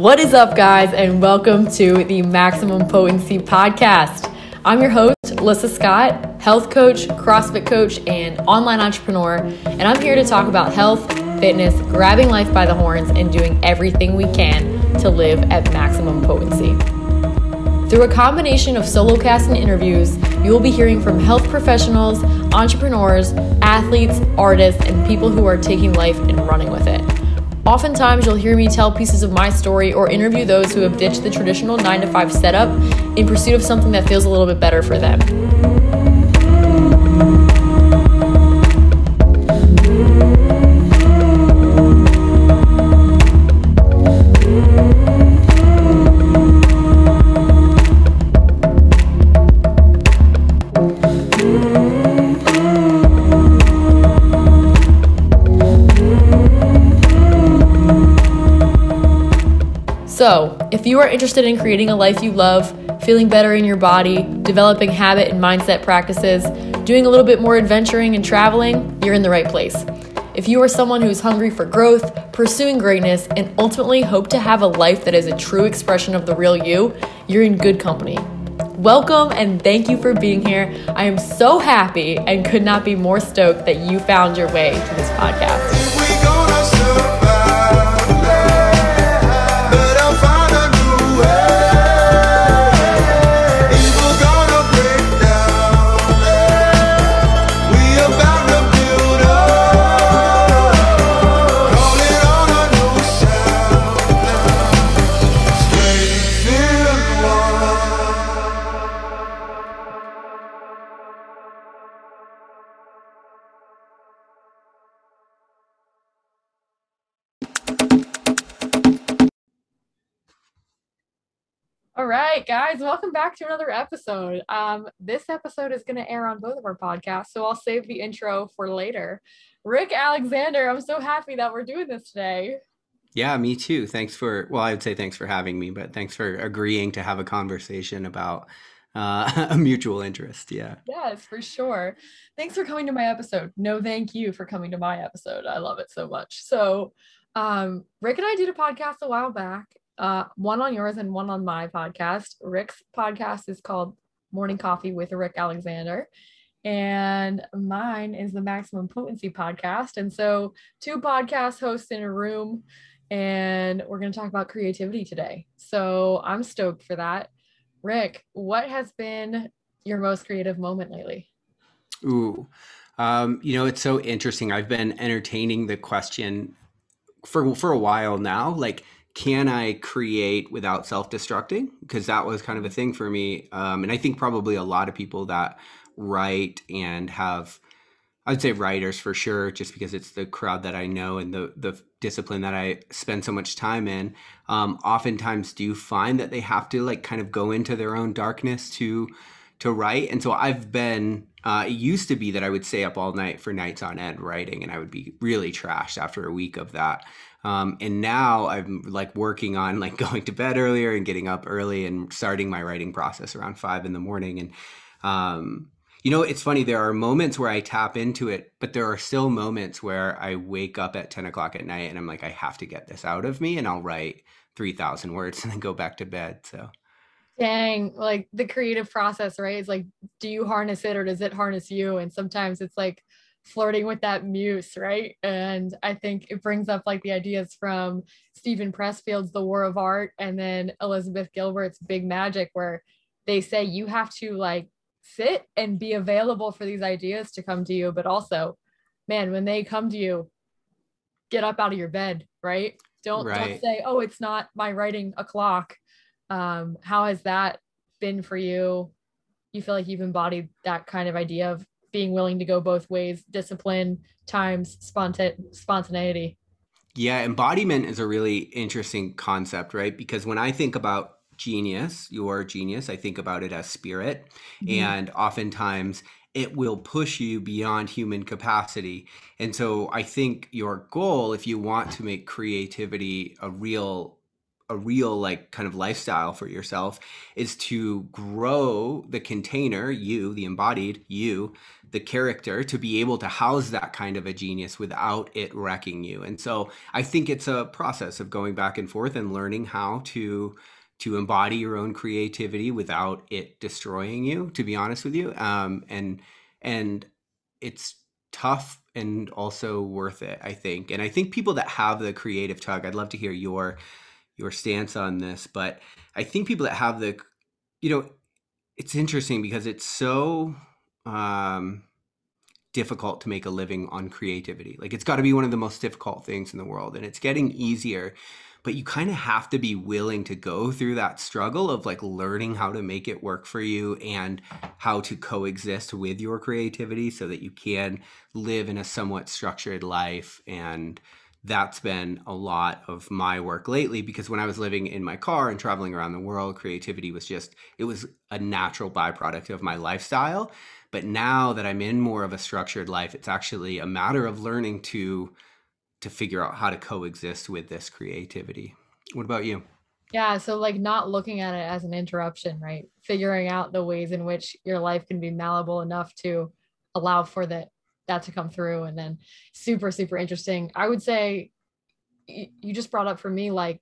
What is up, guys, and welcome to the Maximum Potency Podcast. I'm your host, Lissa Scott, health coach, CrossFit coach, and online entrepreneur, and I'm here to talk about health, fitness, grabbing life by the horns, and doing everything we can to live at maximum potency. Through a combination of solo cast and interviews, you will be hearing from health professionals, entrepreneurs, athletes, artists, and people who are taking life and running with it. Oftentimes, you'll hear me tell pieces of my story or interview those who have ditched the traditional 9 to 5 setup in pursuit of something that feels a little bit better for them. So, if you are interested in creating a life you love, feeling better in your body, developing habit and mindset practices, doing a little bit more adventuring and traveling, you're in the right place. If you are someone who's hungry for growth, pursuing greatness, and ultimately hope to have a life that is a true expression of the real you, you're in good company. Welcome and thank you for being here. I am so happy and could not be more stoked that you found your way to this podcast. Right, guys, welcome back to another episode. Um, this episode is going to air on both of our podcasts, so I'll save the intro for later. Rick Alexander, I'm so happy that we're doing this today. Yeah, me too. Thanks for, well, I would say thanks for having me, but thanks for agreeing to have a conversation about uh, a mutual interest. Yeah. Yes, for sure. Thanks for coming to my episode. No, thank you for coming to my episode. I love it so much. So, um, Rick and I did a podcast a while back, uh, one on yours and one on my podcast. Rick's podcast is called Morning Coffee with Rick Alexander. And mine is the Maximum Potency podcast. And so, two podcast hosts in a room, and we're going to talk about creativity today. So, I'm stoked for that. Rick, what has been your most creative moment lately? Ooh, um, you know, it's so interesting. I've been entertaining the question for for a while now. Like, can I create without self destructing? Because that was kind of a thing for me. Um, and I think probably a lot of people that write and have, I'd say writers for sure, just because it's the crowd that I know and the, the discipline that I spend so much time in, um, oftentimes do find that they have to like kind of go into their own darkness to to write. And so I've been, uh, it used to be that I would stay up all night for nights on end writing, and I would be really trashed after a week of that. Um, and now I'm like working on like going to bed earlier and getting up early and starting my writing process around five in the morning. And, um, you know, it's funny, there are moments where I tap into it, but there are still moments where I wake up at 10 o'clock at night and I'm like, I have to get this out of me. And I'll write 3,000 words and then go back to bed. So, dang, like the creative process, right? It's like, do you harness it or does it harness you? And sometimes it's like, flirting with that muse, right? And I think it brings up like the ideas from Steven Pressfield's The War of Art and then Elizabeth Gilbert's Big Magic, where they say you have to like sit and be available for these ideas to come to you, but also, man, when they come to you, get up out of your bed, right? Don't, right. don't say, oh, it's not my writing o'clock. Um, how has that been for you? You feel like you've embodied that kind of idea of being willing to go both ways discipline times sponta- spontaneity. Yeah embodiment is a really interesting concept right? Because when i think about genius your genius i think about it as spirit. Mm-hmm. and oftentimes it will push you beyond human capacity. And so i think your goal if you want to make creativity a real a real like kind of lifestyle for yourself is to grow the container you the embodied you the character to be able to house that kind of a genius without it wrecking you. And so i think it's a process of going back and forth and learning how to to embody your own creativity without it destroying you to be honest with you. Um, and and it's tough and also worth it i think. And i think people that have the creative tug i'd love to hear your your stance on this, but I think people that have the, you know, it's interesting because it's so um, difficult to make a living on creativity. Like it's got to be one of the most difficult things in the world, and it's getting easier. But you kind of have to be willing to go through that struggle of like learning how to make it work for you and how to coexist with your creativity so that you can live in a somewhat structured life and that's been a lot of my work lately because when I was living in my car and traveling around the world, creativity was just, it was a natural byproduct of my lifestyle. But now that I'm in more of a structured life, it's actually a matter of learning to to figure out how to coexist with this creativity. What about you? Yeah, so like not looking at it as an interruption, right? Figuring out the ways in which your life can be malleable enough to allow for the that to come through and then super super interesting. I would say you just brought up for me like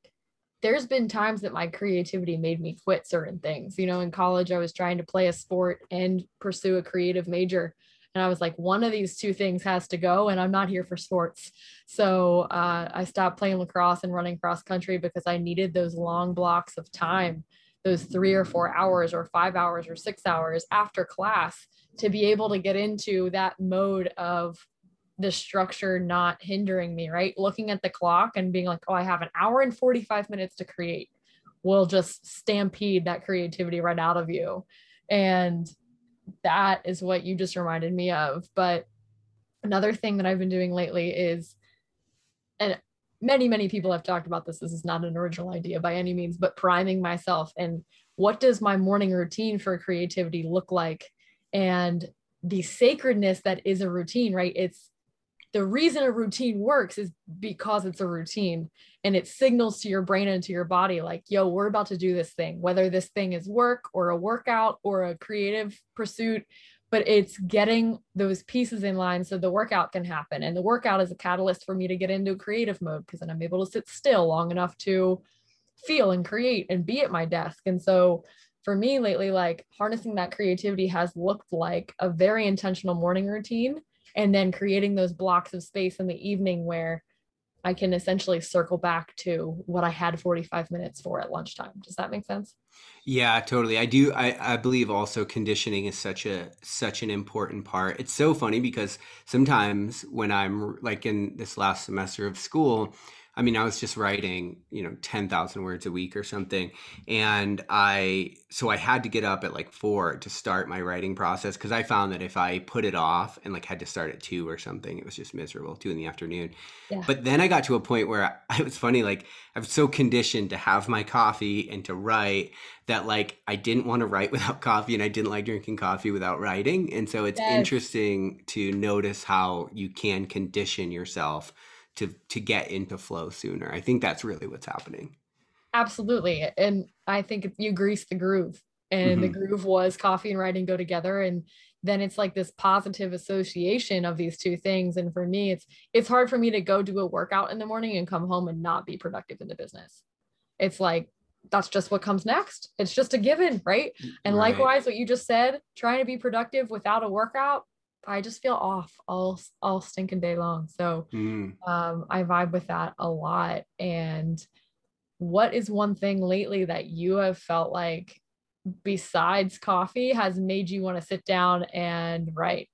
there's been times that my creativity made me quit certain things. You know in college i was trying to play a sport and pursue a creative major. And i was like one of these two things has to go and i'm not here for sports. So uh, i stopped playing lacrosse and running cross country because i needed those long blocks of time those three or four hours or five hours or six hours after class to be able to get into that mode of the structure not hindering me, right? Looking at the clock and being like, oh, I have an hour and 45 minutes to create will just stampede that creativity right out of you. And that is what you just reminded me of. But another thing that I've been doing lately is, and many, many people have talked about this. This is not an original idea by any means, but priming myself and what does my morning routine for creativity look like and the sacredness that is a routine, right? It's the reason a routine works is because it's a routine and it signals to your brain and to your body like yo we're about to do this thing whether this thing is work or a workout or a creative pursuit but it's getting those pieces in line so the workout can happen. And the workout is a catalyst for me to get into creative mode because then i'm able to sit still long enough to feel and create and be at my desk. And so for me lately, like harnessing that creativity has looked like a very intentional morning routine and then creating those blocks of space in the evening where I can essentially circle back to what I had 45 minutes for at lunchtime. Does that make sense? Yeah, totally. I do. I, I believe also conditioning is such a such an important part. It's so funny because sometimes when I'm like in this last semester of school, I mean, I was just writing, you know, 10,000 words a week or something. And I, so I had to get up at like four to start my writing process because I found that if I put it off and like had to start at two or something, it was just miserable, two in the afternoon. Yeah. But then I got to a point where I, it was funny, like I was so conditioned to have my coffee and to write that like I didn't want to write without coffee and I didn't like drinking coffee without writing. And so it's yes. interesting to notice how you can condition yourself to to get into flow sooner. I think that's really what's happening. Absolutely. And I think you grease the groove. And mm-hmm. the groove was coffee and writing go together. And then it's like this positive association of these two things. And for me, it's it's hard for me to go do a workout in the morning and come home and not be productive in the business. It's like that's just what comes next. It's just a given, right? And right. likewise, what you just said, trying to be productive without a workout, I just feel off all all stinking day long. So mm. um, I vibe with that a lot. And what is one thing lately that you have felt like besides coffee has made you want to sit down and write?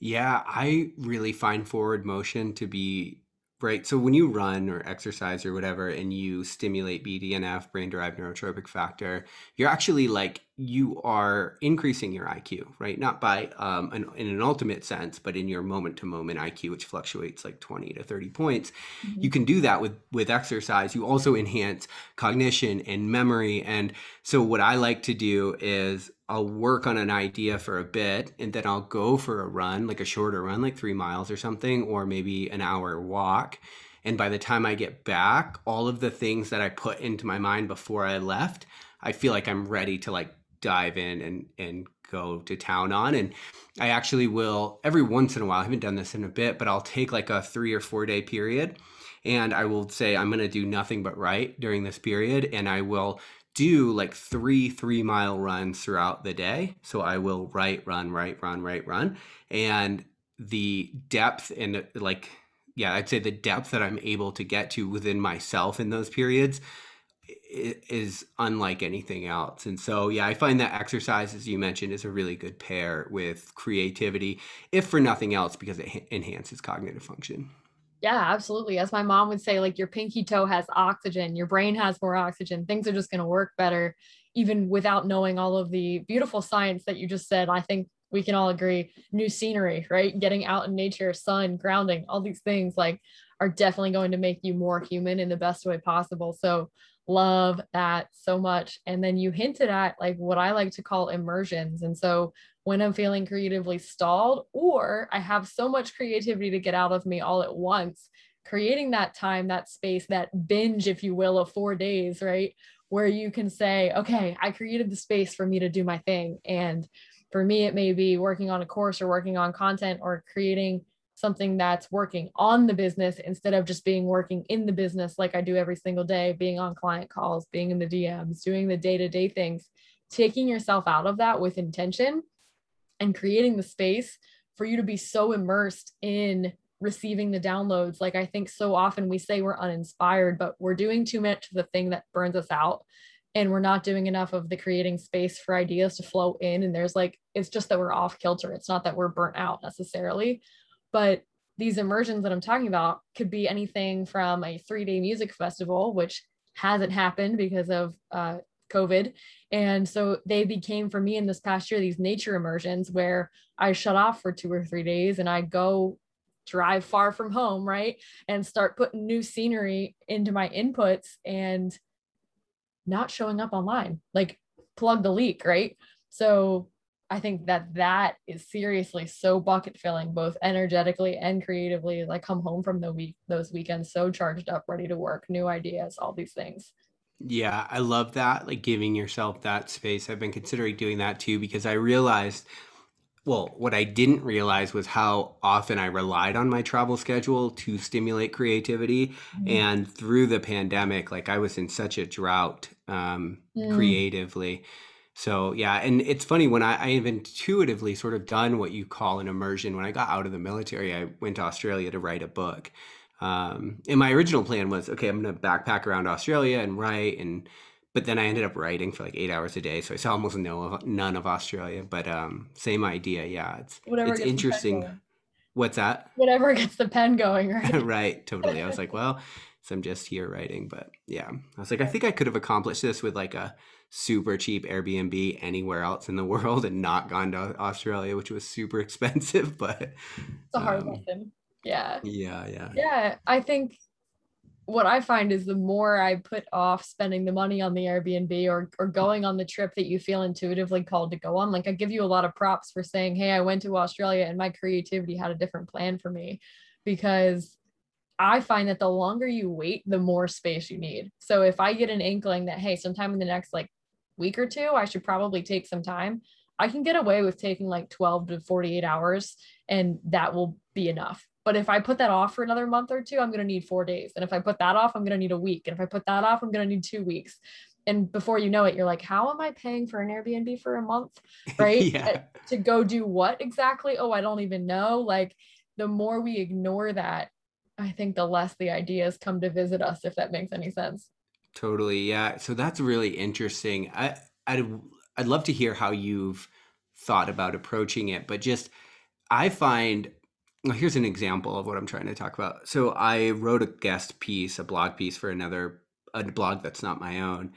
Yeah, I really find forward motion to be Right. So when you run or exercise or whatever and you stimulate BDNF, brain derived neurotrophic factor, you're actually like, you are increasing your IQ, right? Not by um, an, in an ultimate sense, but in your moment to moment IQ, which fluctuates like 20 to 30 points. Mm-hmm. You can do that with, with exercise. You also enhance cognition and memory. And so what I like to do is I'll work on an idea for a bit and then I'll go for a run, like a shorter run, like three miles or something, or maybe an hour walk. And by the time I get back, all of the things that I put into my mind before I left, I feel like I'm ready to like dive in and and go to town on. And I actually will every once in a while, I haven't done this in a bit, but I'll take like a three or four day period and I will say I'm going to do nothing but write during this period. And I will do like three three mile runs throughout the day. So I will write, run, write, run, write, run. And the depth and like, yeah, I'd say the depth that I'm able to get to within myself in those periods is unlike anything else. And so, yeah, I find that exercise, as you mentioned, is a really good pair with creativity, if for nothing else, because it enhances cognitive function. Yeah, absolutely. As my mom would say, like your pinky toe has oxygen, your brain has more oxygen, things are just going to work better, even without knowing all of the beautiful science that you just said. I think we can all agree new scenery, right? Getting out in nature, sun, grounding, all these things like are definitely going to make you more human in the best way possible. So, love that so much. And then you hinted at like what I like to call immersions. And so when I'm feeling creatively stalled, or I have so much creativity to get out of me all at once, creating that time, that space, that binge, if you will, of four days, right? Where you can say, okay, I created the space for me to do my thing. And for me, it may be working on a course or working on content or creating something that's working on the business instead of just being working in the business like I do every single day, being on client calls, being in the DMs, doing the day to day things, taking yourself out of that with intention and creating the space for you to be so immersed in receiving the downloads. Like I think so often we say we're uninspired, but we're doing too much of the thing that burns us out. And we're not doing enough of the creating space for ideas to flow in. And there's like, it's just that we're off kilter. It's not that we're burnt out necessarily. But these immersions that I'm talking about could be anything from a three day music festival, which hasn't happened because of uh, COVID. And so they became for me in this past year these nature immersions where I shut off for two or three days and I go drive far from home, right? And start putting new scenery into my inputs and not showing up online, like plug the leak, right? So I think that that is seriously so bucket filling, both energetically and creatively. Like come home from the week, those weekends so charged up, ready to work, new ideas, all these things. Yeah, I love that. Like giving yourself that space. I've been considering doing that too because I realized, well, what I didn't realize was how often I relied on my travel schedule to stimulate creativity. Mm-hmm. And through the pandemic, like I was in such a drought um, mm. creatively so yeah, and it's funny when I, I have intuitively sort of done what you call an immersion. When I got out of the military, I went to Australia to write a book. Um, and my original plan was, okay, I'm going to backpack around Australia and write, and but then I ended up writing for like eight hours a day, so I saw almost no none of Australia. But um, same idea, yeah. It's Whatever it's interesting. What's that? Whatever gets the pen going, right? right, totally. I was like, well, so I'm just here writing, but yeah, I was like, I think I could have accomplished this with like a super cheap Airbnb anywhere else in the world and not gone to Australia, which was super expensive. But it's a hard um, lesson. Yeah. Yeah. Yeah. Yeah. I think what I find is the more I put off spending the money on the Airbnb or or going on the trip that you feel intuitively called to go on, like I give you a lot of props for saying, Hey, I went to Australia and my creativity had a different plan for me because I find that the longer you wait, the more space you need. So if I get an inkling that, hey, sometime in the next like week or two, I should probably take some time. I can get away with taking like 12 to 48 hours and that will be enough. But if I put that off for another month or two, I'm going to need four days. And if I put that off, I'm going to need a week. And if I put that off, I'm going to need two weeks. And before you know it, you're like, how am I paying for an Airbnb for a month? Right. yeah. Uh, to go do what exactly? Oh, I don't even know. Like the more we ignore that, I think the less the ideas come to visit us, if that makes any sense. Totally. Yeah. So that's really interesting. I I'd I'd love to hear how you've thought about approaching it, but just I find well, here's an example of what I'm trying to talk about. So I wrote a guest piece, a blog piece for another a blog that's not my own,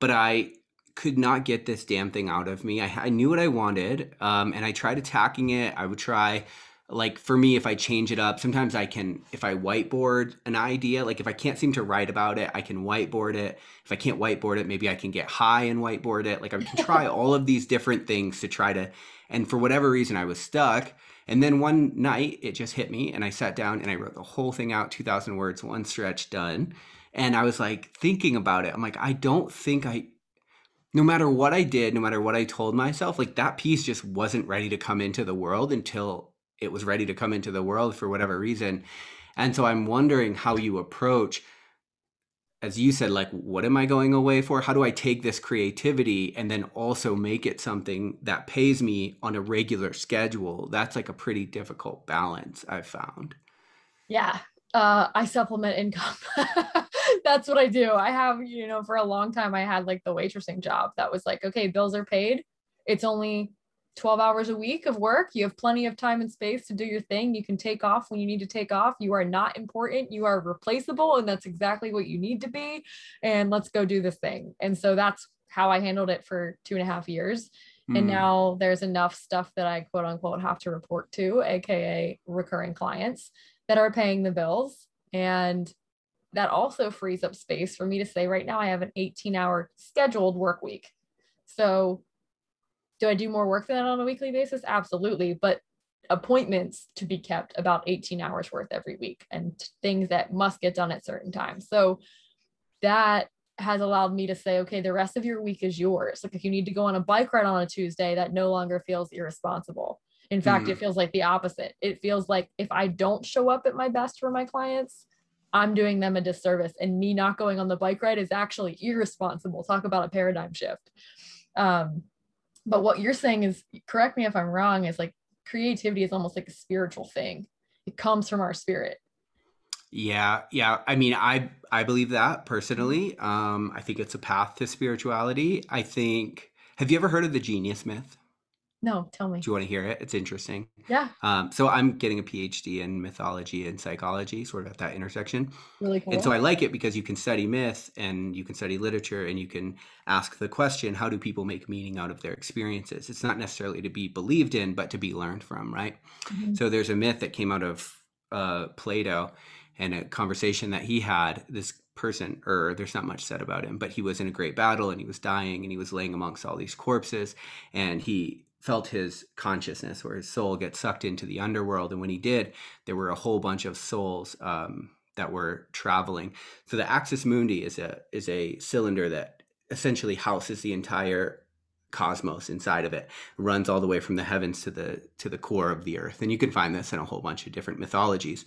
but I could not get this damn thing out of me. I, I knew what I wanted, um, and I tried attacking it. I would try like for me if i change it up sometimes i can if i whiteboard an idea like if i can't seem to write about it i can whiteboard it if i can't whiteboard it maybe i can get high and whiteboard it like i can try all of these different things to try to and for whatever reason i was stuck And then one night it just hit me and I sat down and I wrote the whole thing out, 2000 words, one stretch done. And I was like thinking about it. I'm like, I don't think I, no matter what I did, no matter what I told myself, like that piece just wasn't ready to come into the world until it was ready to come into the world for whatever reason. And so I'm wondering how you approach as you said, like, what am I going away for? How do I take this creativity and then also make it something that pays me on a regular schedule? That's like a pretty difficult balance I've found. Yeah. Uh, I supplement income. That's what I do. I have, you know, for a long time, I had like the waitressing job that was like, okay, bills are paid. It's only 12 hours a week of work. You have plenty of time and space to do your thing. You can take off when you need to take off. You are not important. You are replaceable. And that's exactly what you need to be. And let's go do this thing. And so that's how I handled it for two and a half years. Mm. And hmm. now there's enough stuff that I quote unquote have to report to, AKA recurring clients that are paying the bills. And that also frees up space for me to say, right now, I have an 18 hour scheduled work week. So do I do more work than that on a weekly basis? Absolutely. But appointments to be kept about 18 hours worth every week and things that must get done at certain times. So that has allowed me to say, okay, the rest of your week is yours. Like if you need to go on a bike ride on a Tuesday, that no longer feels irresponsible. In fact, mm. it feels like the opposite. It feels like if I don't show up at my best for my clients, I'm doing them a disservice. And me not going on the bike ride is actually irresponsible. Talk about a paradigm shift. Um, but what you're saying is correct me if i'm wrong is like creativity is almost like a spiritual thing. It comes from our spirit. Yeah yeah. I mean i i believe that personally. Um i think it's a path to spirituality. I think have you ever heard of the genius myth no, tell me. Do you want to hear it? It's interesting. Yeah. Um, so I'm getting a PhD in mythology and psychology, sort of at that intersection. Really cool. And so I like it because you can study myth and you can study literature and you can ask the question, how do people make meaning out of their experiences? It's not necessarily to be believed in, but to be learned from, right? Mm-hmm. So there's a myth that came out of uh, Plato and a conversation that he had. This person, or there's not much said about him, but he was in a great battle and he was dying and he was laying amongst all these corpses and he felt his consciousness or his soul get sucked into the underworld. And when he did, there were a whole bunch of souls um, that were traveling. So the axis mundi is a is a cylinder that essentially houses the entire cosmos inside of it runs all the way from the heavens to the to the core of the earth and you can find this in a whole bunch of different mythologies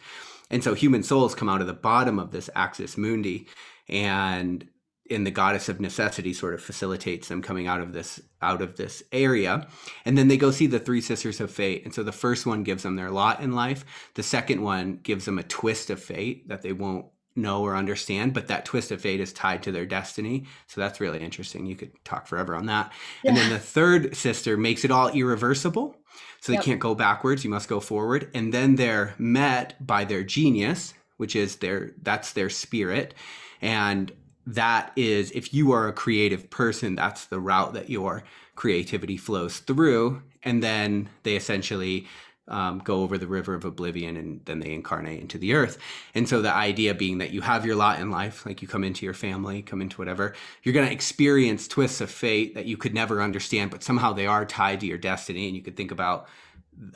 and so human souls come out of the bottom of this axis mundi and in the goddess of necessity sort of facilitates them coming out of this out of this area. And then they go see the three sisters of fate. And so the first one gives them their lot in life. The second one gives them a twist of fate that they won't know or understand but that twist of fate is tied to their destiny. So that's really interesting. You could talk forever on that. Yeah. and then the third sister makes it all irreversible. So they yep. can't go backwards. You must go forward. And then they're met by their genius which is their that's their spirit. And that is if you are a creative person that's the route that your creativity flows through. And then they essentially um, go over the river of oblivion and then they incarnate into the earth. And so the idea being that you have your lot in life like you come into your family come into whatever you're going to experience twists of fate that you could never understand but somehow they are tied to your destiny. And you could think about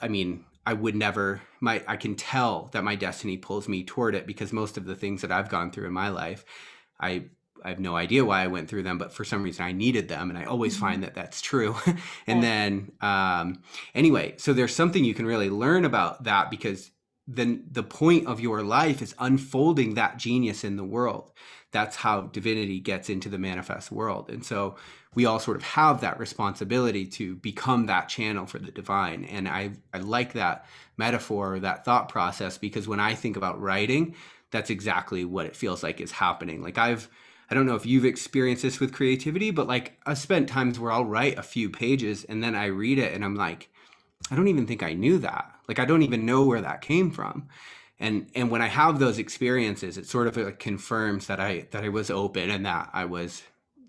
i mean I would never my I can tell that my destiny pulls me toward it because most of the things that I've gone through in my life I I have no idea why I went through them, but for some reason I needed them, and I always mm-hmm. find that that's true. and yeah. then, um, anyway, so there's something you can really learn about that because then the point of your life is unfolding that genius in the world. That's how divinity gets into the manifest world, and so we all sort of have that responsibility to become that channel for the divine. And I I like that metaphor, that thought process, because when I think about writing, that's exactly what it feels like is happening. Like I've I don't know if you've experienced this with creativity, but like I've spent times where I'll write a few pages and then I read it and I'm like, I don't even think I knew that. Like I don't even know where that came from. And and when I have those experiences, it sort of like confirms that I that I was open and that I was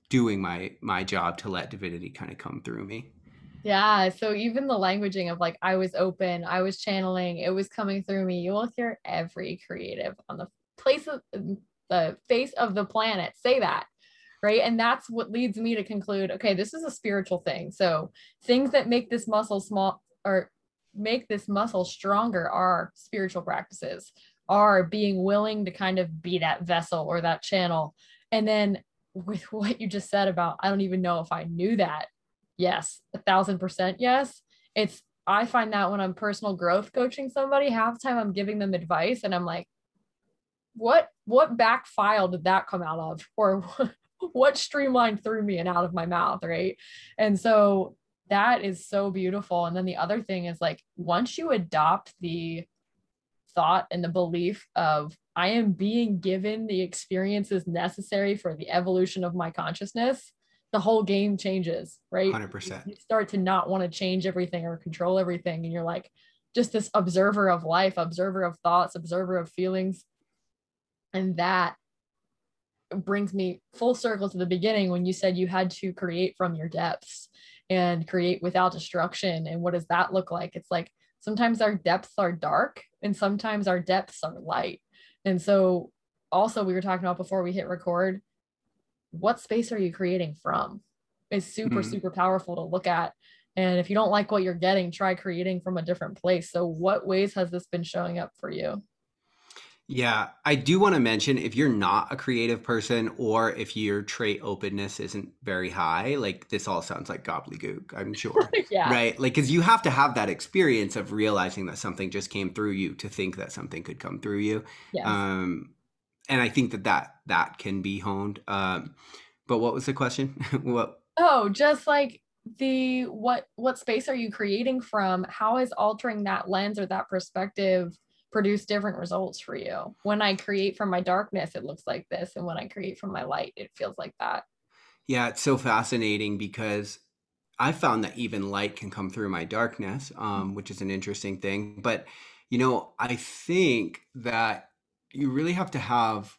doing my my job to let divinity kind of come through me. Yeah. So even the languaging of like I was open, I was channeling, it was coming through me. You will hear every creative on the place of mm, the face of the planet say that right and that's what leads me to conclude okay this is a spiritual thing so things that make this muscle small or make this muscle stronger are spiritual practices, are being willing to kind of be that vessel or that channel. And then with what you just said about, I don't even know if I knew that. Yes, a thousand percent yes. It's, I find that when I'm personal growth coaching somebody, half the time I'm giving them advice and I'm like, what what back file did that come out of? Or what streamlined through me and out of my mouth right? And so that is so beautiful. And then the other thing is like once you adopt the thought and the belief of i am being given the experiences necessary for the evolution of my consciousness the whole game changes right 100% you start to not want to change everything or control everything and you're like just this observer of life observer of thoughts observer of feelings and that brings me full circle to the beginning when you said you had to create from your depths and create without destruction. And what does that look like? It's like sometimes our depths are dark and sometimes our depths are light. And so, also, we were talking about before we hit record what space are you creating from? Is super, mm-hmm. super powerful to look at. And if you don't like what you're getting, try creating from a different place. So, what ways has this been showing up for you? Yeah, I do want to mention if you're not a creative person or if your trait openness isn't very high, like this all sounds like gobbledygook, I'm sure. yeah. Right? Like, because you have to have that experience of realizing that something just came through you to think that something could come through you. Yes. Um, and I think that that, that can be honed. Um, but what was the question? what? Oh, just like the what what space are you creating from how is altering that lens or that perspective produce different results for you. When I create from my darkness, it looks like this. And when I create from my light, it feels like that. Yeah, it's so fascinating because I found that even light can come through my darkness, um, which is an interesting thing. But, you know, I think that you really have to have,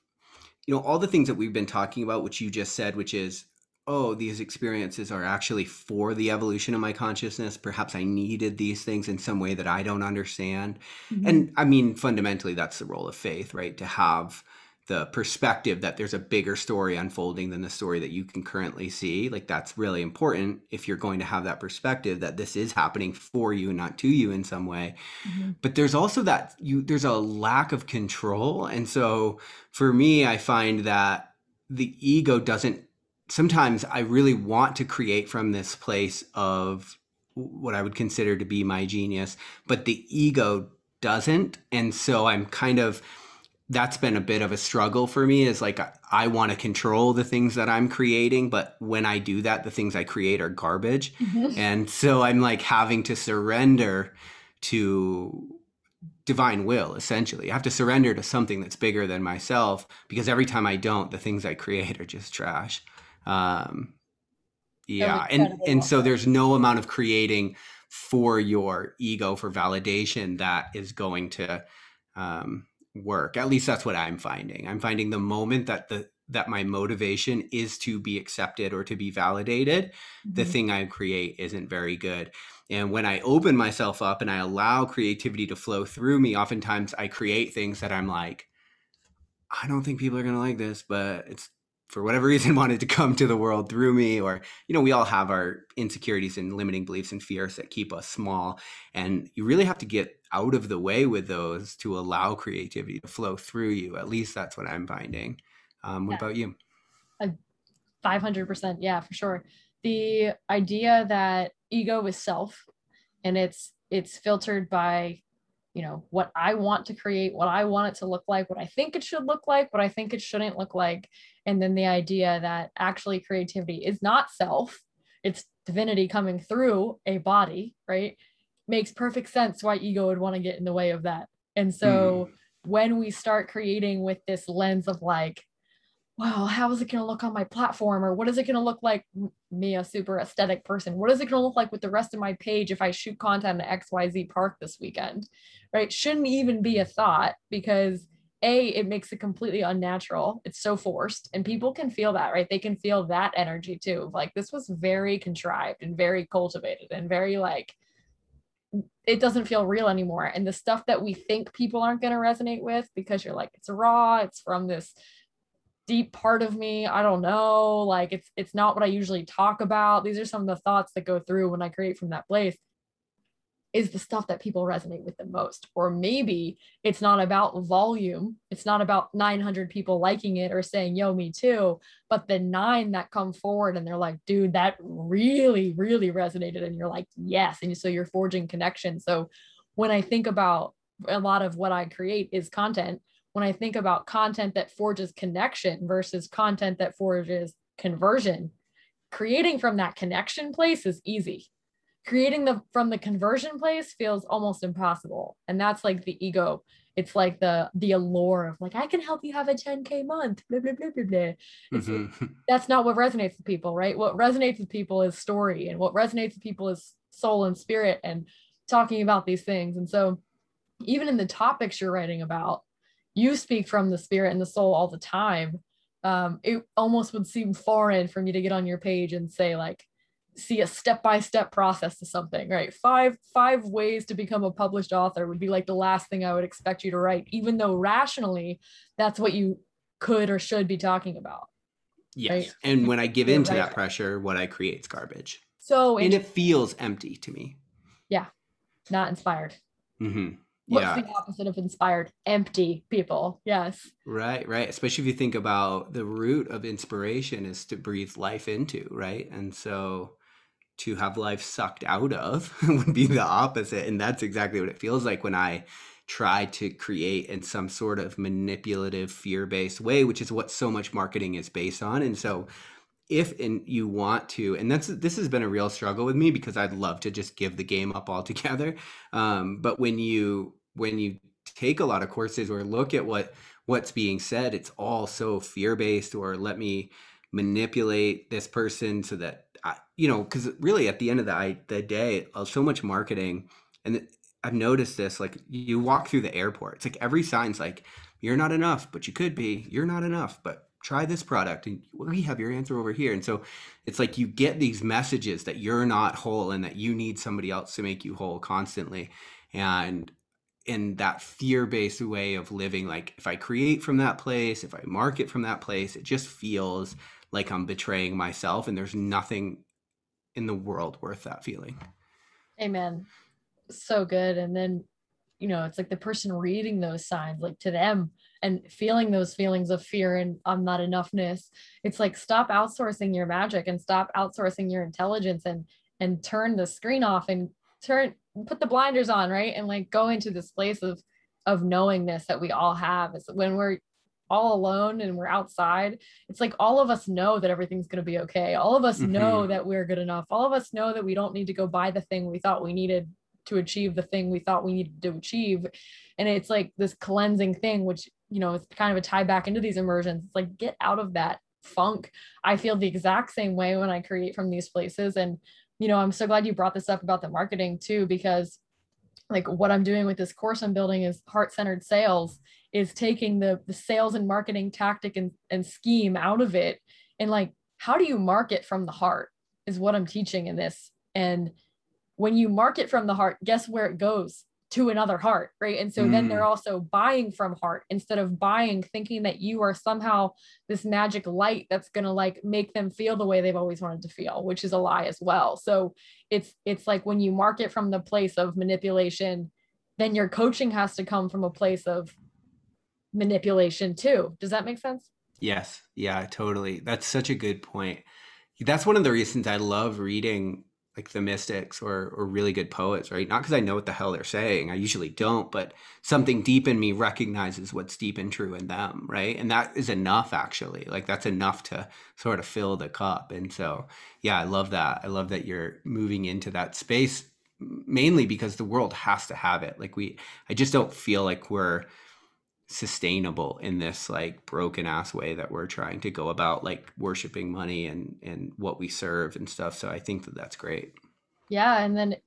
you know, all the things that we've been talking about, which you just said, which is oh, these experiences are actually for the evolution of my consciousness. Perhaps I needed these things in some way that I don't understand. Mm-hmm. And I mean, fundamentally, that's the role of faith, right? To have the perspective that there's a bigger story unfolding than the story that you can currently see. Like, that's really important if you're going to have that perspective that this is happening for you and not to you in some way. Mm-hmm. But there's also that you, there's a lack of control. And so for me, I find that the ego doesn't sometimes I really want to create from this place of what I would consider to be my genius, but the ego doesn't. And so I'm kind of, that's been a bit of a struggle for me is like I, I want to control the things that I'm creating, but when I do that, the things I create are garbage. Mm-hmm. And so I'm like having to surrender to divine will essentially. I have to surrender to something that's bigger than myself because every time I don't, the things I create are just trash. Um, yeah, and and so there's no amount of creating for your ego for validation that is going to um, work. At least that's what I'm finding. I'm finding the moment that the that my motivation is to be accepted or to be validated, mm-hmm. the thing I create isn't very good. And when I open myself up and I allow creativity to flow through me, oftentimes I create things that I'm like, I don't think people are going to like this, but it's for whatever reason wanted to come to the world through me or you know we all have our insecurities and limiting beliefs and fears that keep us small. And you really have to get out of the way with those to allow creativity to flow through you. At least that's what i'm finding. Um, what yeah. about you? 500% yeah for sure. The idea that ego is self and it's it's filtered by you know what i want to create what i want it to look like what i think it should look like what i think it shouldn't look like. And then the idea that actually creativity is not self it's divinity coming through a body right? Makes perfect sense why ego would want to get in the way of that. And so mm. when we start creating with this lens of like wow, how is it going to look on my platform? Or what is it going to look like, me, a super aesthetic person? What is it going to look like with the rest of my page if I shoot content at XYZ Park this weekend? Right? Shouldn't even be a thought because A, it makes it completely unnatural. It's so forced. And people can feel that, right? They can feel that energy too. Like this was very contrived and very cultivated and very like, it doesn't feel real anymore. And the stuff that we think people aren't going to resonate with because you're like, it's raw, it's from this deep part of me i don't know like it's it's not what i usually talk about these are some of the thoughts that go through when i create from that place is the stuff that people resonate with the most. Or maybe it's not about volume, it's not about 900 people liking it or saying, yo, me too, but the nine that come forward and they're like, dude, that really, really resonated. And you're like, yes. And so you're forging connection. So when I think about a lot of what I create is content, when I think about content that forges connection versus content that forges conversion, creating from that connection place is easy. Creating the from the conversion place feels almost impossible. And that's like the ego. It's like the the allure of like i can help you have a 10k month blah, blah, blah, blah, blah. Mm-hmm. that's not what resonates with people right? What resonates with people is story and what resonates with people is soul and spirit and talking about these things. And so even in the topics you're writing about you speak from the spirit and the soul all the time um, it almost would seem foreign for me to get on your page and say like see a step-by-step process to something right five five ways to become a published author would be like the last thing i would expect you to write even though rationally that's what you could or should be talking about yes right? and when i give into right. that pressure what i create is garbage so and it feels empty to me yeah not inspired mm-hmm. What's yeah. the opposite of inspired? Empty people. Yes. Right, right. Especially if you think about the root of inspiration is to breathe life into, right? And so to have life sucked out of would be the opposite. And that's exactly what it feels like when I try to create in some sort of manipulative, fear based way, which is what so much marketing is based on. And so, if and you want to, and that's this has been a real struggle with me because I'd love to just give the game up altogether. Um, but when you when you take a lot of courses or look at what what's being said, it's all so fear based or let me manipulate this person so that I, you know, because really at the end of the, the day, uh, so much marketing, and I've noticed this. Like you walk through the airport, it's like every sign's like, "You're not enough, but you could be. You're not enough, but try this product, and we have your answer over here." And so it's like you get these messages that you're not whole and that you need somebody else to make you whole constantly, and in that fear-based way of living like if i create from that place if i market from that place it just feels like I'm betraying myself, and there's nothing in the world worth that feeling. Amen. So good. And then, you know, it's like the person reading those signs, like to them, and feeling those feelings of fear and I'm not enoughness. It's like stop outsourcing your magic and stop outsourcing your intelligence and and turn the screen off and turn put the blinders on, right? And like go into this place of of knowingness that we all have. Is when we're all alone and we're outside, it's like all of us know that everything's going to be okay. All of us mm-hmm. know that we're good enough. All of us know that we don't need to go buy the thing we thought we needed to achieve the thing we thought we needed to achieve. And it's like this cleansing thing, which, you know, it's kind of a tie back into these immersions. It's like, get out of that funk. I feel the exact same way when I create from these places. And, you know, I'm so glad you brought this up about the marketing too, because like what I'm doing with this course I'm building is heart centered sales is taking the the sales and marketing tactic and, and scheme out of it. And like how do you market from the heart is what i'm teaching in this. And when you market from the heart guess where it goes to another heart right and so mm. then they're mm. also buying from heart instead of buying thinking that you are somehow this magic light that's going to like make them feel the way they've always wanted to feel which is a lie as well so it's it's like when you market from the place of manipulation then your coaching has to come from a place of manipulation too. Does that make sense? Yes. Yeah, totally. That's such a good point. That's one of the reasons I love reading like the mystics or or really good poets, right? Not because I know what the hell they're saying. I usually don't, but something deep in me recognizes what's deep and true in them, right? And that is enough actually. Like that's enough to sort of fill the cup. And so, yeah, I love that. I love that you're moving into that space mainly because the world has to have it. Like we I just don't feel like we're sustainable in this like broken ass way that we're trying to go about like worshiping money and and what we serve and stuff. So i think that that's great. Yeah and then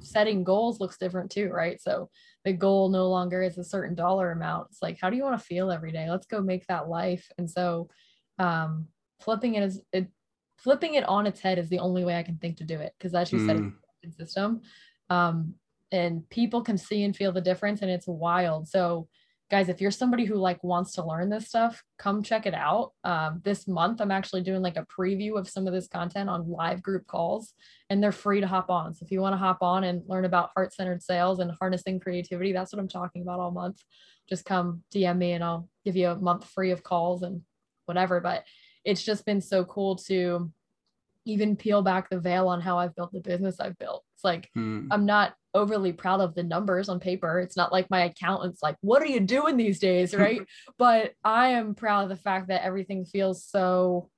setting goals looks different too right? So the goal no longer is a certain dollar amount. It's like how do you want to feel every day? Let's go make that life. And so um flipping it is it flipping it on its head is the only way i can think to do it because as you mm. said it's system. Um and people can see and feel the difference and it's wild. So guys, if you're somebody who like wants to learn this stuff, come check it out. Um, this month, I'm actually doing like a preview of some of this content on live group calls, and they're free to hop on. So if you want to hop on and learn about heart centered sales and harnessing creativity, that's what I'm talking about all month. Just come DM me and I'll give you a month free of calls and whatever. But it's just been so cool to even peel back the veil on how I've built the business I've built. It's like hmm. I'm not overly proud of the numbers on paper. It's not like my accountant's like, what are you doing these days? Right. but I am proud of the fact that everything feels so,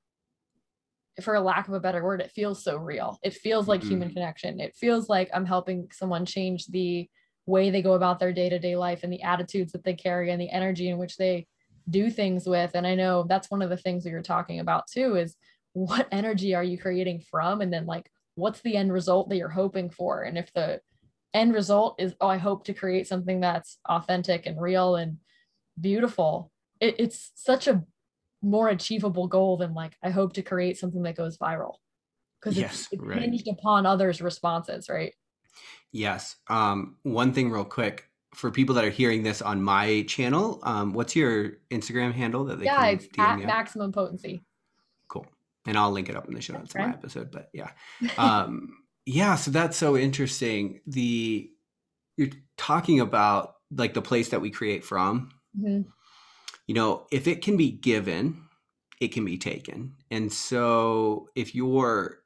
for a lack of a better word, it feels so real. It feels like mm-hmm. human connection. It feels like I'm helping someone change the way they go about their day to day life and the attitudes that they carry and the energy in which they do things with. And I know that's one of the things we you're talking about too is what energy are you creating from? And then like, what's the end result that you're hoping for? And if the end result is oh i hope to create something that's authentic and real and beautiful. It, it's such a more achievable goal than like i hope to create something that goes viral. Because yes, it's, it's right. hinged upon others responses right? Yes um, one thing real quick for people that are hearing this on my channel um, what's your instagram handle that they yeah it's at maximum potency. Cool and i'll link it up in the show notes of my episode but yeah. Um, yeah so that's so interesting. The you're talking about like the place that we create from. Mm-hmm. you know if it can be given it can be taken. And so if you're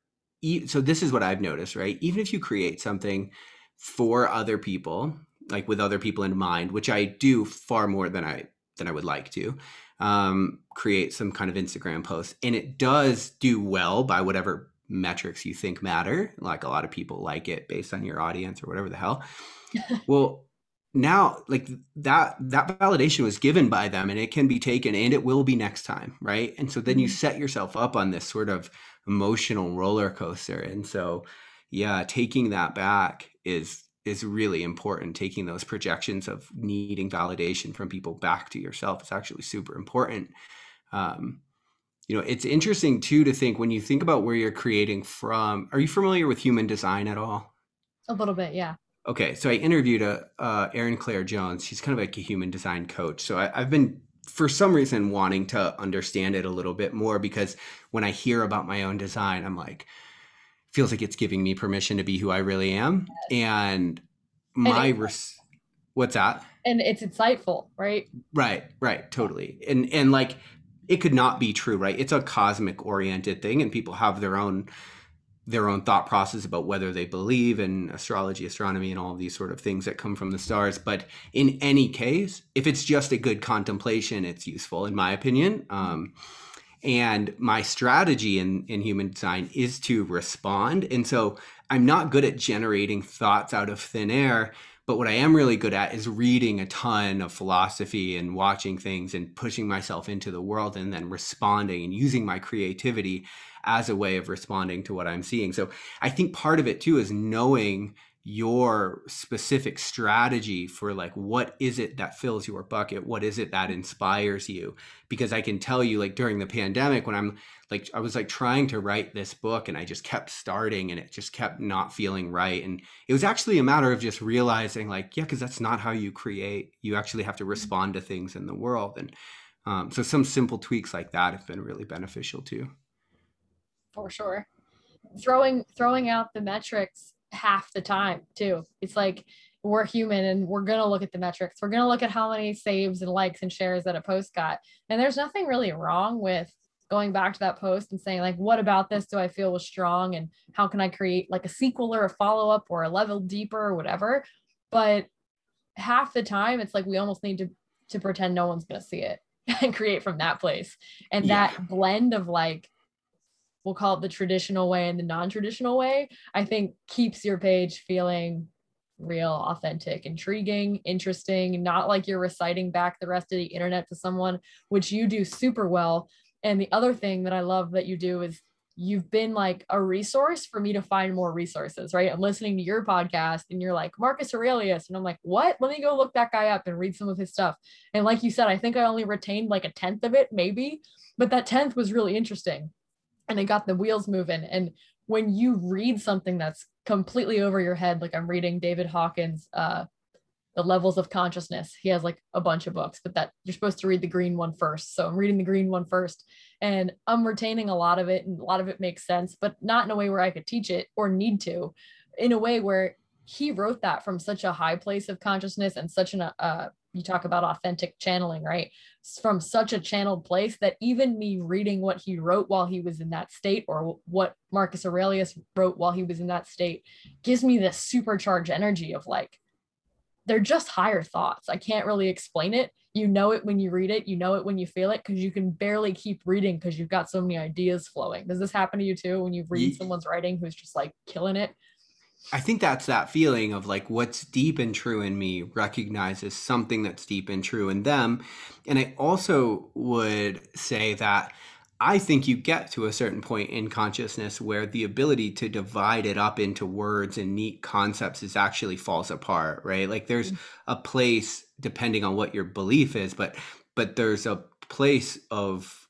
so this is what i've noticed right? Even if you create something for other people like with other people in mind which i do far more than i than i would like to um, create some kind of instagram post and it does do well by whatever metrics you think matter like a lot of people like it based on your audience or whatever the hell. Well now like that that validation was given by them and it can be taken and it will be next time right? And so then you mm-hmm. set yourself up on this sort of emotional roller coaster. And so yeah taking that back is is really important. Taking those projections of needing validation from people back to yourself is actually super important. Um, you know it's interesting too to think when you think about where you're creating from are you familiar with human design at all? A little bit yeah. Okay so i interviewed a uh, erin claire jones. She's kind of like a human design coach. So I, i've been for some reason wanting to understand it a little bit more because when i hear about my own design i'm like feels like it's giving me permission to be who i really am. And my and res- what's that? And it's insightful right? Right right totally. And and like it could not be true, right? It's a cosmic oriented thing, and people have their own their own thought process about whether they believe in astrology, astronomy, and all these sort of things that come from the stars. But in any case, if it's just a good contemplation, it's useful, in my opinion. Um, and my strategy in, in human design is to respond. And so I'm not good at generating thoughts out of thin air but what I am really good at is reading a ton of philosophy and watching things and pushing myself into the world and then responding and using my creativity as a way of responding to what I'm seeing. So I think part of it too is knowing your specific strategy for like what is it that fills your bucket what is it that inspires you because i can tell you like during the pandemic when i'm like i was like trying to write this book and i just kept starting and it just kept not feeling right and it was actually a matter of just realizing like yeah because that's not how you create you actually have to mm-hmm. respond to things in the world and um, so some simple tweaks like that have been really beneficial too for sure throwing throwing out the metrics half the time too. It's like we're human and we're going to look at the metrics. We're going to look at how many saves and likes and shares that a post got. And there's nothing really wrong with going back to that post and saying like what about this do I feel was strong and how can I create like a sequel or a follow up or a level deeper or whatever. But half the time it's like we almost need to to pretend no one's going to see it and create from that place. And yeah. that blend of like we'll call it the traditional way and the non-traditional way i think keeps your page feeling real authentic intriguing interesting not like you're reciting back the rest of the internet to someone which you do super well and the other thing that i love that you do is you've been like a resource for me to find more resources, right? I'm listening to your podcast and you're like Marcus Aurelius. And I'm like, what? Let me go look that guy up and read some of his stuff. And like you said, I think I only retained like a tenth of it, maybe, but that tenth was really interesting and it got the wheels moving. And when you read something that's completely over your head, like I'm reading David Hawkins' uh, the levels of consciousness. He has like a bunch of books, but that you're supposed to read the green one first. So I'm reading the green one first and I'm retaining a lot of it and a lot of it makes sense, but not in a way where I could teach it or need to, in a way where he wrote that from such a high place of consciousness and such an uh, you talk about authentic channeling, right? From such a channeled place that even me reading what he wrote while he was in that state or what Marcus Aurelius wrote while he was in that state gives me this supercharged energy of like, they're just higher thoughts. I can't really explain it. You know it when you read it, you know it when you feel it because you can barely keep reading because you've got so many ideas flowing. Does this happen to you too when you read yeah. someone's writing who's just like killing it? I think that's that feeling of like what's deep and true in me recognizes something that's deep and true in them. And I also would say that I think you get to a certain point in consciousness where the ability to divide it up into words and neat concepts is actually falls apart, right? Like there's mm-hmm. a place depending on what your belief is, but but there's a place of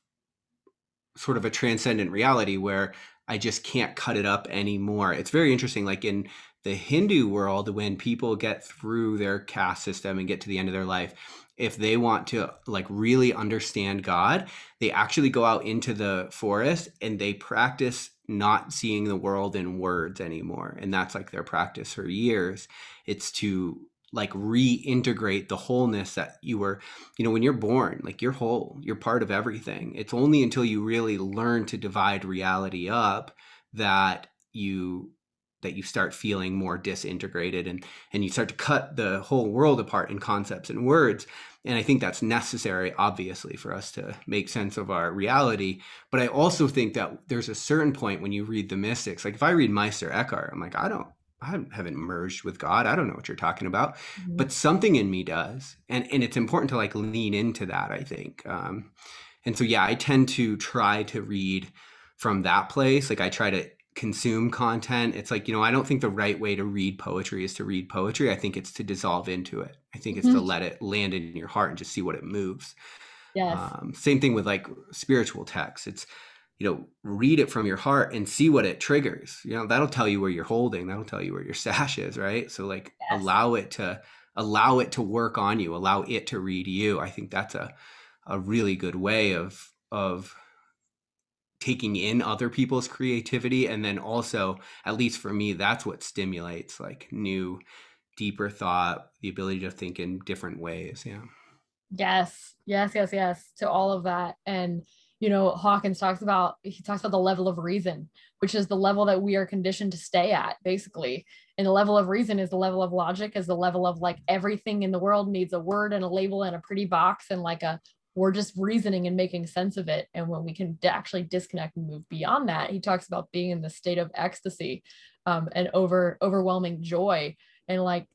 sort of a transcendent reality where I just can't cut it up anymore. It's very interesting. Like in the Hindu world, when people get through their caste system and get to the end of their life, if they want to like really understand God, they actually go out into the forest and they practice not seeing the world in words anymore. And that's like their practice for years. It's to like reintegrate the wholeness that you were you know when you're born like you're whole you're part of everything it's only until you really learn to divide reality up that you that you start feeling more disintegrated and and you start to cut the whole world apart in concepts and words and i think that's necessary obviously for us to make sense of our reality but i also think that there's a certain point when you read the mystics like if i read meister eckhart i'm like i don't I haven't merged with God. I don't know what you're talking about, mm-hmm. but something in me does, and and it's important to like lean into that. I think, um, and so yeah, I tend to try to read from that place. Like I try to consume content. It's like you know, I don't think the right way to read poetry is to read poetry. I think it's to dissolve into it. I think it's mm-hmm. to let it land in your heart and just see what it moves. Yes. Um, same thing with like spiritual texts. It's you know read it from your heart and see what it triggers you know that'll tell you where you're holding that'll tell you where your sash is right so like yes. allow it to allow it to work on you allow it to read you i think that's a a really good way of of taking in other people's creativity and then also at least for me that's what stimulates like new deeper thought the ability to think in different ways yeah. Yes yes yes yes to all of that and you know hawkins talks about he talks about the level of reason which is the level that we are conditioned to stay at basically and the level of reason is the level of logic is the level of like everything in the world needs a word and a label and a pretty box and like a we're just reasoning and making sense of it. And when we can actually disconnect and move beyond that he talks about being in the state of ecstasy um, and over overwhelming joy. And like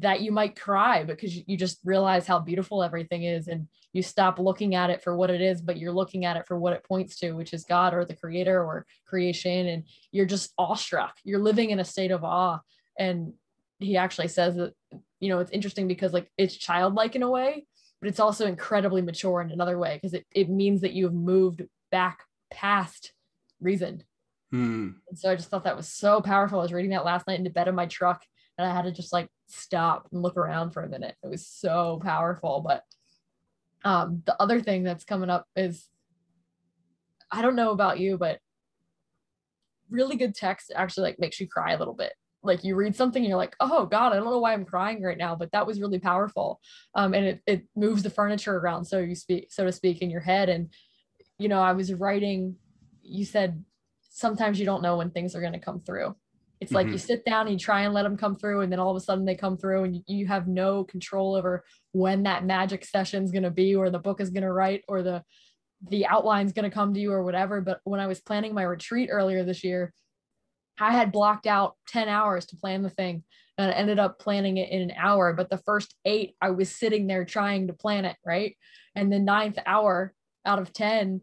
that you might cry because you just realize how beautiful everything is and you stop looking at it for what it is but you're looking at it for what it points to which is god or the creator or creation. And you're just awestruck. You're living in a state of awe. And he actually says that you know it's interesting because like it's childlike in a way but it's also incredibly mature in another way because it, it means that you've moved back past reason hmm. and so i just thought that was so powerful i was reading that last night in the bed of my truck and i had to just like stop and look around for a minute. It was so powerful. But um, the other thing that's coming up is I don't know about you, but really good text actually like makes you cry a little bit. Like you read something and you're like, oh God, I don't know why I'm crying right now, but that was really powerful. Um, and it, it moves the furniture around, so you speak, so to speak, in your head. And you know, I was writing, you said sometimes you don't know when things are going to come through it's like mm-hmm. you sit down and you try and let them come through, and then all of a sudden they come through, and you, you have no control over when that magic session is going to be, or the book is going to write, or the the outline's going to come to you, or whatever. But when I was planning my retreat earlier this year, I had blocked out 10 hours to plan the thing and I ended up planning it in an hour. But the first eight, I was sitting there trying to plan it, right? And the ninth hour out of 10,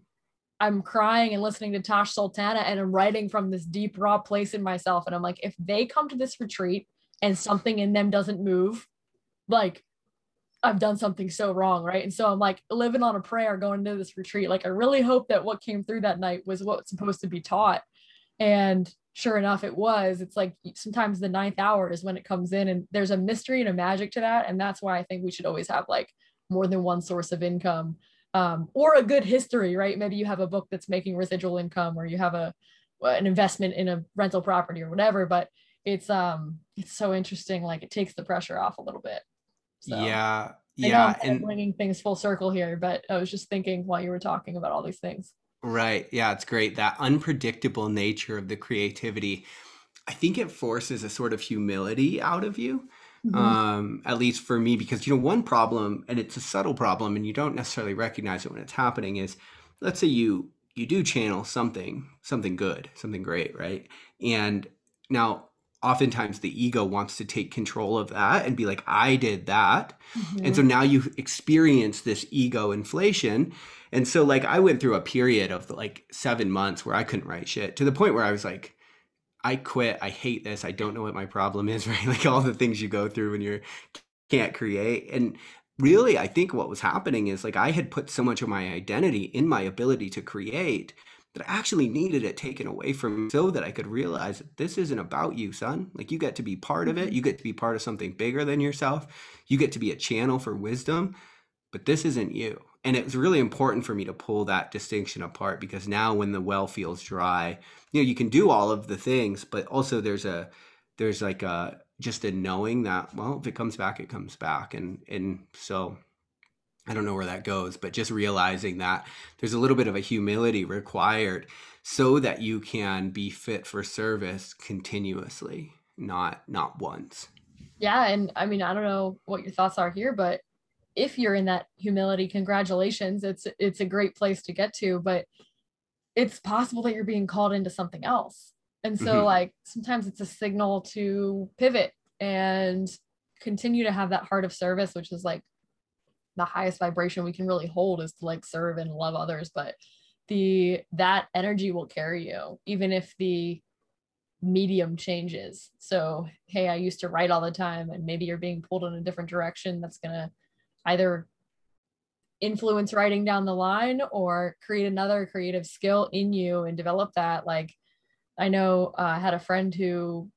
I'm crying and listening to Tash Sultana and I'm writing from this deep, raw place in myself. And I'm like, if they come to this retreat and something in them doesn't move, like I've done something so wrong. Right. And so I'm like living on a prayer going into this retreat. Like, I really hope that what came through that night was what's supposed to be taught. And sure enough it was. It's like sometimes the ninth hour is when it comes in and there's a mystery and a magic to that and that's why i think we should always have like more than one source of income um, or a good history right? Maybe you have a book that's making residual income or you have a an investment in a rental property or whatever but it's um it's so interesting like it takes the pressure off a little bit. So, yeah yeah and bringing things full circle here but i was just thinking while you were talking about all these things Right. Yeah, it's great. That unpredictable nature of the creativity, I think it forces a sort of humility out of you. Mm-hmm. Um, at least for me, because you know, one problem, and it's a subtle problem, and you don't necessarily recognize it when it's happening, is let's say you you do channel something, something good, something great, right? And now oftentimes the ego wants to take control of that and be like, I did that. Mm-hmm. And so now you experience this ego inflation and so like I went through a period of like 7 months where I couldn't write shit to the point where I was like I quit. I hate this. I don't know what my problem is, right? Like all the things you go through when you can't create. And really, I think what was happening is like I had put so much of my identity in my ability to create that I actually needed it taken away from me so that I could realize that this isn't about you, son. Like you get to be part of it. Mm-hmm. You get to be part of something bigger than yourself. You get to be a channel for wisdom, but this isn't you and it was really important for me to pull that distinction apart because now when the well feels dry you know you can do all of the things but also there's a there's like a just a knowing that well if it comes back it comes back and and so i don't know where that goes but just realizing that there's a little bit of a humility required so that you can be fit for service continuously not not once yeah and i mean i don't know what your thoughts are here but if you're in that humility congratulations it's it's a great place to get to but it's possible that you're being called into something else and so mm-hmm. like sometimes it's a signal to pivot and continue to have that heart of service which is like the highest vibration we can really hold is to like serve and love others but the that energy will carry you even if the medium changes. So hey i used to write all the time and maybe you're being pulled in a different direction that's going to either influence writing down the line or create another creative skill in you and develop that. Like i know uh, i had a friend who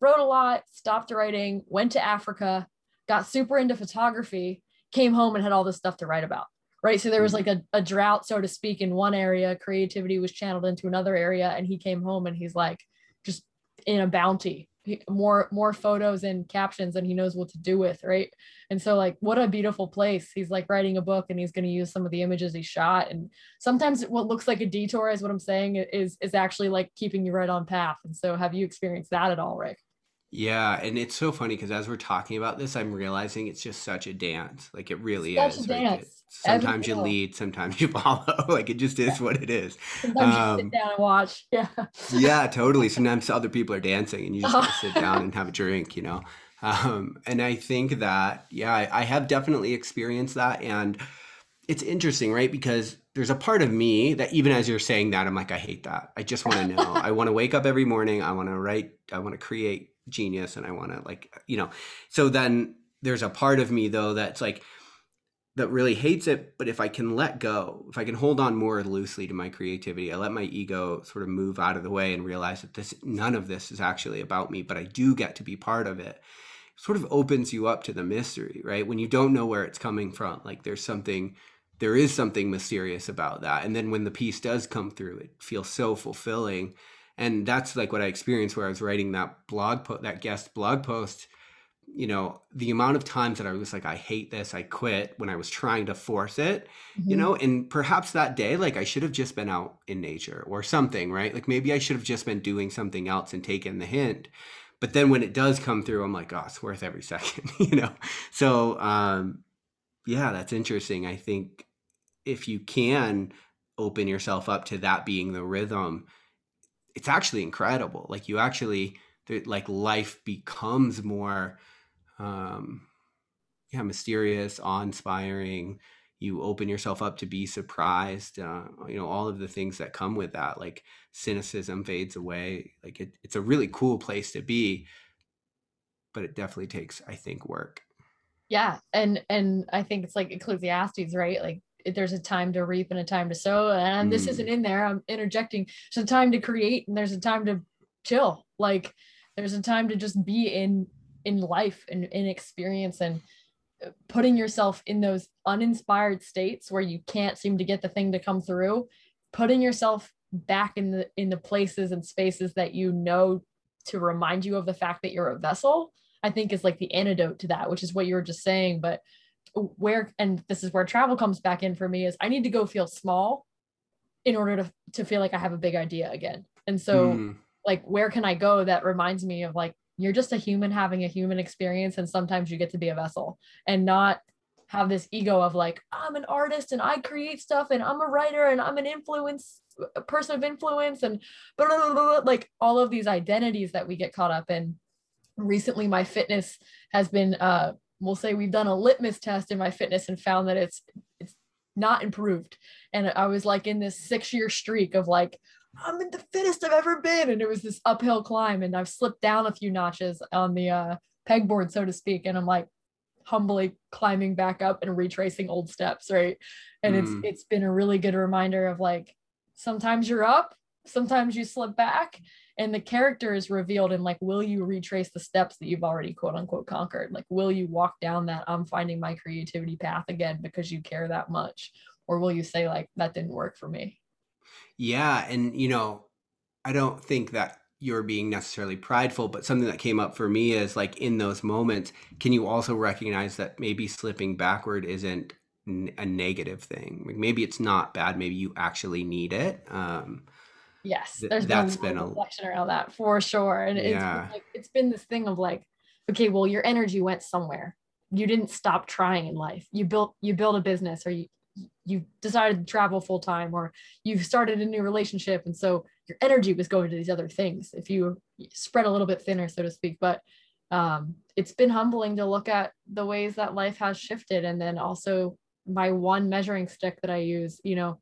wrote a lot stopped writing went to africa got super into photography came home and had all this stuff to write about right? So there was like a, a drought so to speak in one area. Creativity was channeled into another area and he came home and he's like just in a bounty. More more photos and captions and he knows what to do with right? And so like what a beautiful place. He's like writing a book and he's going to use some of the images he shot. And sometimes what looks like a detour is what i'm saying is is actually like keeping you right on path. And so have you experienced that at all rick yeah, and it's so funny because as we're talking about this, I'm realizing it's just such a dance. Like it really such is. Right? sometimes you lead, sometimes you follow. like it just is what it is. Sometimes um, you sit down and watch. Yeah. yeah, totally. Sometimes other people are dancing, and you just sit down and have a drink. You know, um, and I think that yeah, I, I have definitely experienced that, and it's interesting, right? Because there's a part of me that even as you're saying that, I'm like, I hate that. I just want to know. I want to wake up every morning. I want to write. I want to create genius and I want to like you know so then there's a part of me though that's like that really hates it but if I can let go if I can hold on more loosely to my creativity I let my ego sort of move out of the way and realize that this none of this is actually about me but I do get to be part of it sort of opens you up to the mystery right? When you don't know where it's coming from like there's something there is something mysterious about that and then when the piece does come through it feels so fulfilling and that's like what i experienced where i was writing that blog post that guest blog post. You know the amount of times that i was like i hate this i quit when i was trying to force it mm-hmm. you know and perhaps that day like i should have just been out in nature or something right? Like maybe i should have just been doing something else and taken the hint. But then when it does come through i'm like oh it's worth every second you know? So um yeah that's interesting. I think if you can open yourself up to that being the rhythm it's actually incredible. Like you actually like life becomes more um yeah, mysterious, awe-inspiring. You open yourself up to be surprised. Uh, you know, all of the things that come with that, like cynicism fades away. Like it, it's a really cool place to be, but it definitely takes, I think, work. Yeah, and and I think it's like Ecclesiastes, right? Like there's a time to reap and a time to sow and mm. this isn't in there i'm interjecting. There's a time to create and there's a time to chill. Like there's a time to just be in in life and in experience and uh, putting yourself in those uninspired states where you can't seem to get the thing to come through. Putting yourself back in the in the places and spaces that you know to remind you of the fact that you're a vessel i think is like the antidote to that which is what you were just saying but where and this is where travel comes back in for me is i need to go feel small in order to to feel like i have a big idea again and so mm. like where can i go that reminds me of like you're just a human having a human experience and sometimes you get to be a vessel and not have this ego of like i'm an artist and i create stuff and i'm a writer and i'm an influence a person of influence and blah, blah, blah, like all of these identities that we get caught up in recently my fitness has been uh we'll say we've done a litmus test in my fitness and found that it's it's not improved. And i was like in this six year streak of like i'm in the fittest i've ever been. And it was this uphill climb and i've slipped down a few notches on the uh, pegboard so to speak. And i'm like humbly climbing back up and retracing old steps right? And mm. it's it's been a really good reminder of like sometimes you're up sometimes you slip back and the character is revealed and like will you retrace the steps that you've already quote unquote conquered? Like will you walk down that i'm finding my creativity path again because you care that much? Or will you say like that didn't work for me? Yeah and you know i don't think that you're being necessarily prideful but something that came up for me is like in those moments can you also recognize that maybe slipping backward isn't a negative thing? Like maybe it's not bad maybe you actually need it um yes there's that's been, been a reflection around that for sure and yeah. it's like it's been this thing of like okay well your energy went somewhere. You didn't stop trying in life. You built you built a business or you you decided to travel full time or you've started a new relationship and so your energy was going to these other things if you spread a little bit thinner so to speak. But um, it's been humbling to look at the ways that life has shifted and then also my one measuring stick that i use you know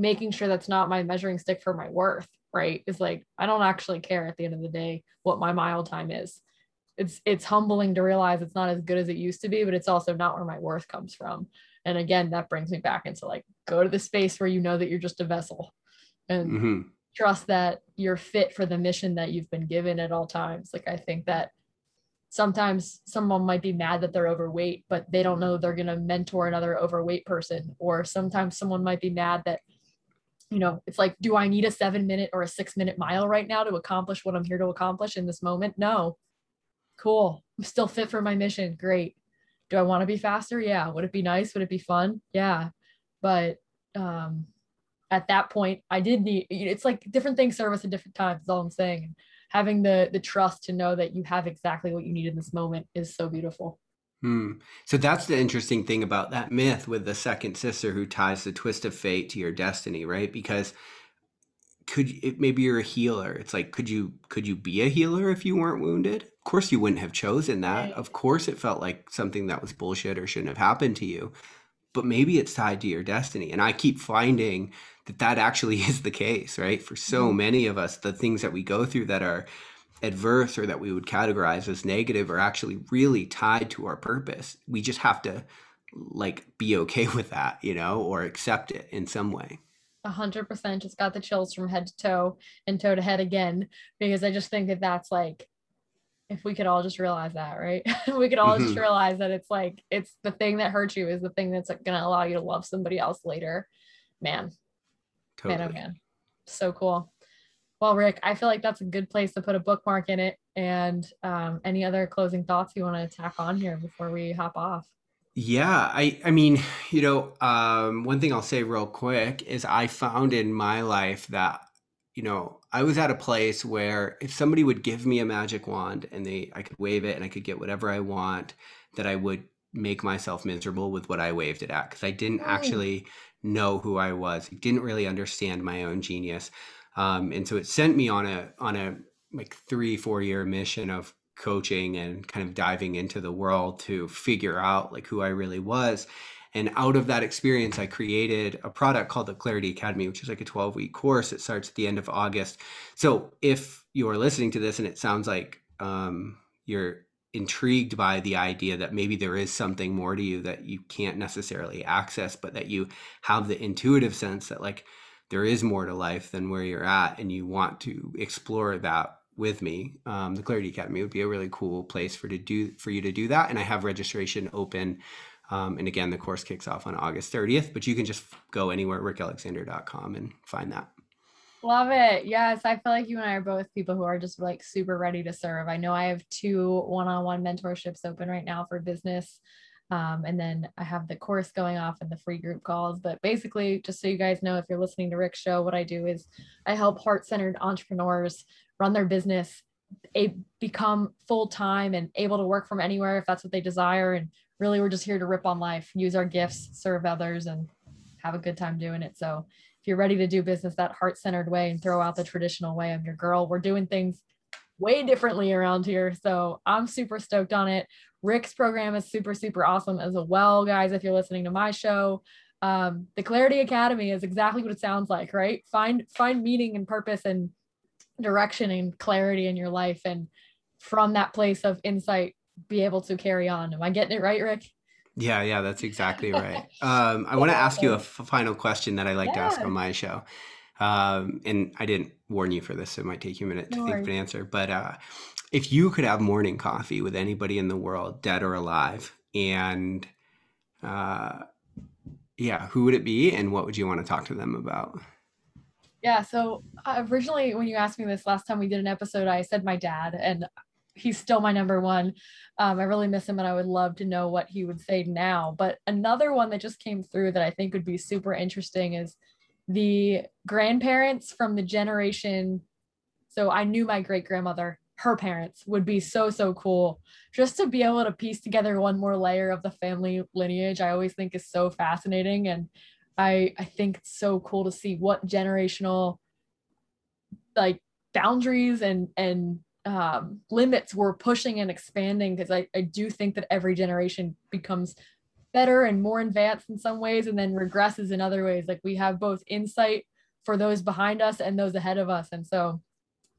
making sure that's not my measuring stick for my worth, right? Is like I don't actually care at the end of the day what my mile time is. It's it's humbling to realize it's not as good as it used to be, but it's also not where my worth comes from. And again, that brings me back into like go to the space where you know that you're just a vessel and mm-hmm. trust that you're fit for the mission that you've been given at all times. Like I think that sometimes someone might be mad that they're overweight, but they don't know they're going to mentor another overweight person. Or sometimes someone might be mad that you know, it's like, do I need a seven minute or a six minute mile right now to accomplish what I'm here to accomplish in this moment? No. Cool. I'm still fit for my mission. Great. Do I want to be faster? Yeah. Would it be nice? Would it be fun? Yeah. But um, at that point, I did need, it's like different things serve us at different times. Is all I'm saying. Having the the trust to know that you have exactly what you need in this moment is so beautiful. Hmm. So that's the interesting thing about that myth with the second sister who ties the twist of fate to your destiny, right? Because could it, maybe you're a healer. It's like could you could you be a healer if you weren't wounded? Of course you wouldn't have chosen that. Right. Of course it felt like something that was bullshit or shouldn't have happened to you. But maybe it's tied to your destiny. And I keep finding that that actually is the case, right? For so mm-hmm. many of us, the things that we go through that are adverse or that we would categorize as negative are actually really tied to our purpose. We just have to like be okay with that, you know, or accept it in some way. A hundred percent just got the chills from head to toe and toe to head again, because I just think that that's like, if we could all just realize that, right? we could all mm-hmm. just realize that it's like, it's the thing that hurts you is the thing that's going to allow you to love somebody else later. Man, totally. man, oh man. So cool. Well, Rick, I feel like that's a good place to put a bookmark in it. And um, any other closing thoughts you want to tack on here before we hop off? Yeah, I I mean, you know, um, one thing I'll say real quick is I found in my life that you know I was at a place where if somebody would give me a magic wand and they I could wave it and I could get whatever I want, that I would make myself miserable with what I waved it at because I didn't actually know who I was. I didn't really understand my own genius. Um, and so it sent me on a on a like three four year mission of coaching and kind of diving into the world to figure out like who I really was. And out of that experience, I created a product called the Clarity Academy, which is like a 12 week course. It starts at the end of August. So if you are listening to this and it sounds like um, you're intrigued by the idea that maybe there is something more to you that you can't necessarily access, but that you have the intuitive sense that like there is more to life than where you're at, and you want to explore that with me, um, the Clarity Academy would be a really cool place for to do for you to do that. And I have registration open. Um, and again, the course kicks off on August 30th, but you can just go anywhere rickalexander.com and find that. Love it. Yes, I feel like you and I are both people who are just like super ready to serve. I know I have two one-on-one mentorships open right now for business. Um, and then I have the course going off and the free group calls. But basically, just so you guys know, if you're listening to Rick's show, what I do is I help heart centered entrepreneurs run their business, a, become full time and able to work from anywhere if that's what they desire. And really, we're just here to rip on life, use our gifts, serve others, and have a good time doing it. So if you're ready to do business that heart centered way and throw out the traditional way I'm your girl, we're doing things way differently around here. So I'm super stoked on it. Rick's program is super, super awesome as well, guys. If you're listening to my show, um, the Clarity Academy is exactly what it sounds like, right? Find find meaning and purpose and direction and clarity in your life, and from that place of insight, be able to carry on. Am I getting it right, Rick? Yeah, yeah, that's exactly right. Um, I want to ask you a f- final question that I like yeah. to ask on my show. Um, and I didn't warn you for this, so it might take you a minute to no think of an answer. But uh, if you could have morning coffee with anybody in the world, dead or alive, and uh, yeah, who would it be, and what would you want to talk to them about? Yeah, so uh, originally, when you asked me this last time we did an episode, I said my dad, and he's still my number one. Um, I really miss him and I would love to know what he would say now. But another one that just came through that I think would be super interesting is the grandparents from the generation. So I knew my great grandmother, her parents would be so, so cool just to be able to piece together one more layer of the family lineage. I always think is so fascinating. And I, I think it's so cool to see what generational like boundaries and, and um, limits we're pushing and expanding because I, I do think that every generation becomes better and more advanced in some ways and then regresses in other ways. Like we have both insight for those behind us and those ahead of us. And so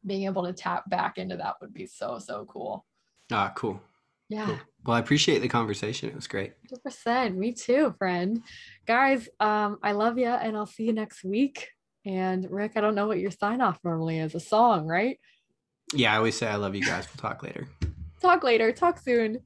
being able to tap back into that would be so so cool. Ah cool. Yeah. Cool. well i appreciate the conversation. It was great. 100% me too friend. Guys um i love you and i'll see you next week. And rick i don't know what your sign off normally is. A song right? Yeah, I always say I love you guys. We'll talk later. Talk later. Talk soon.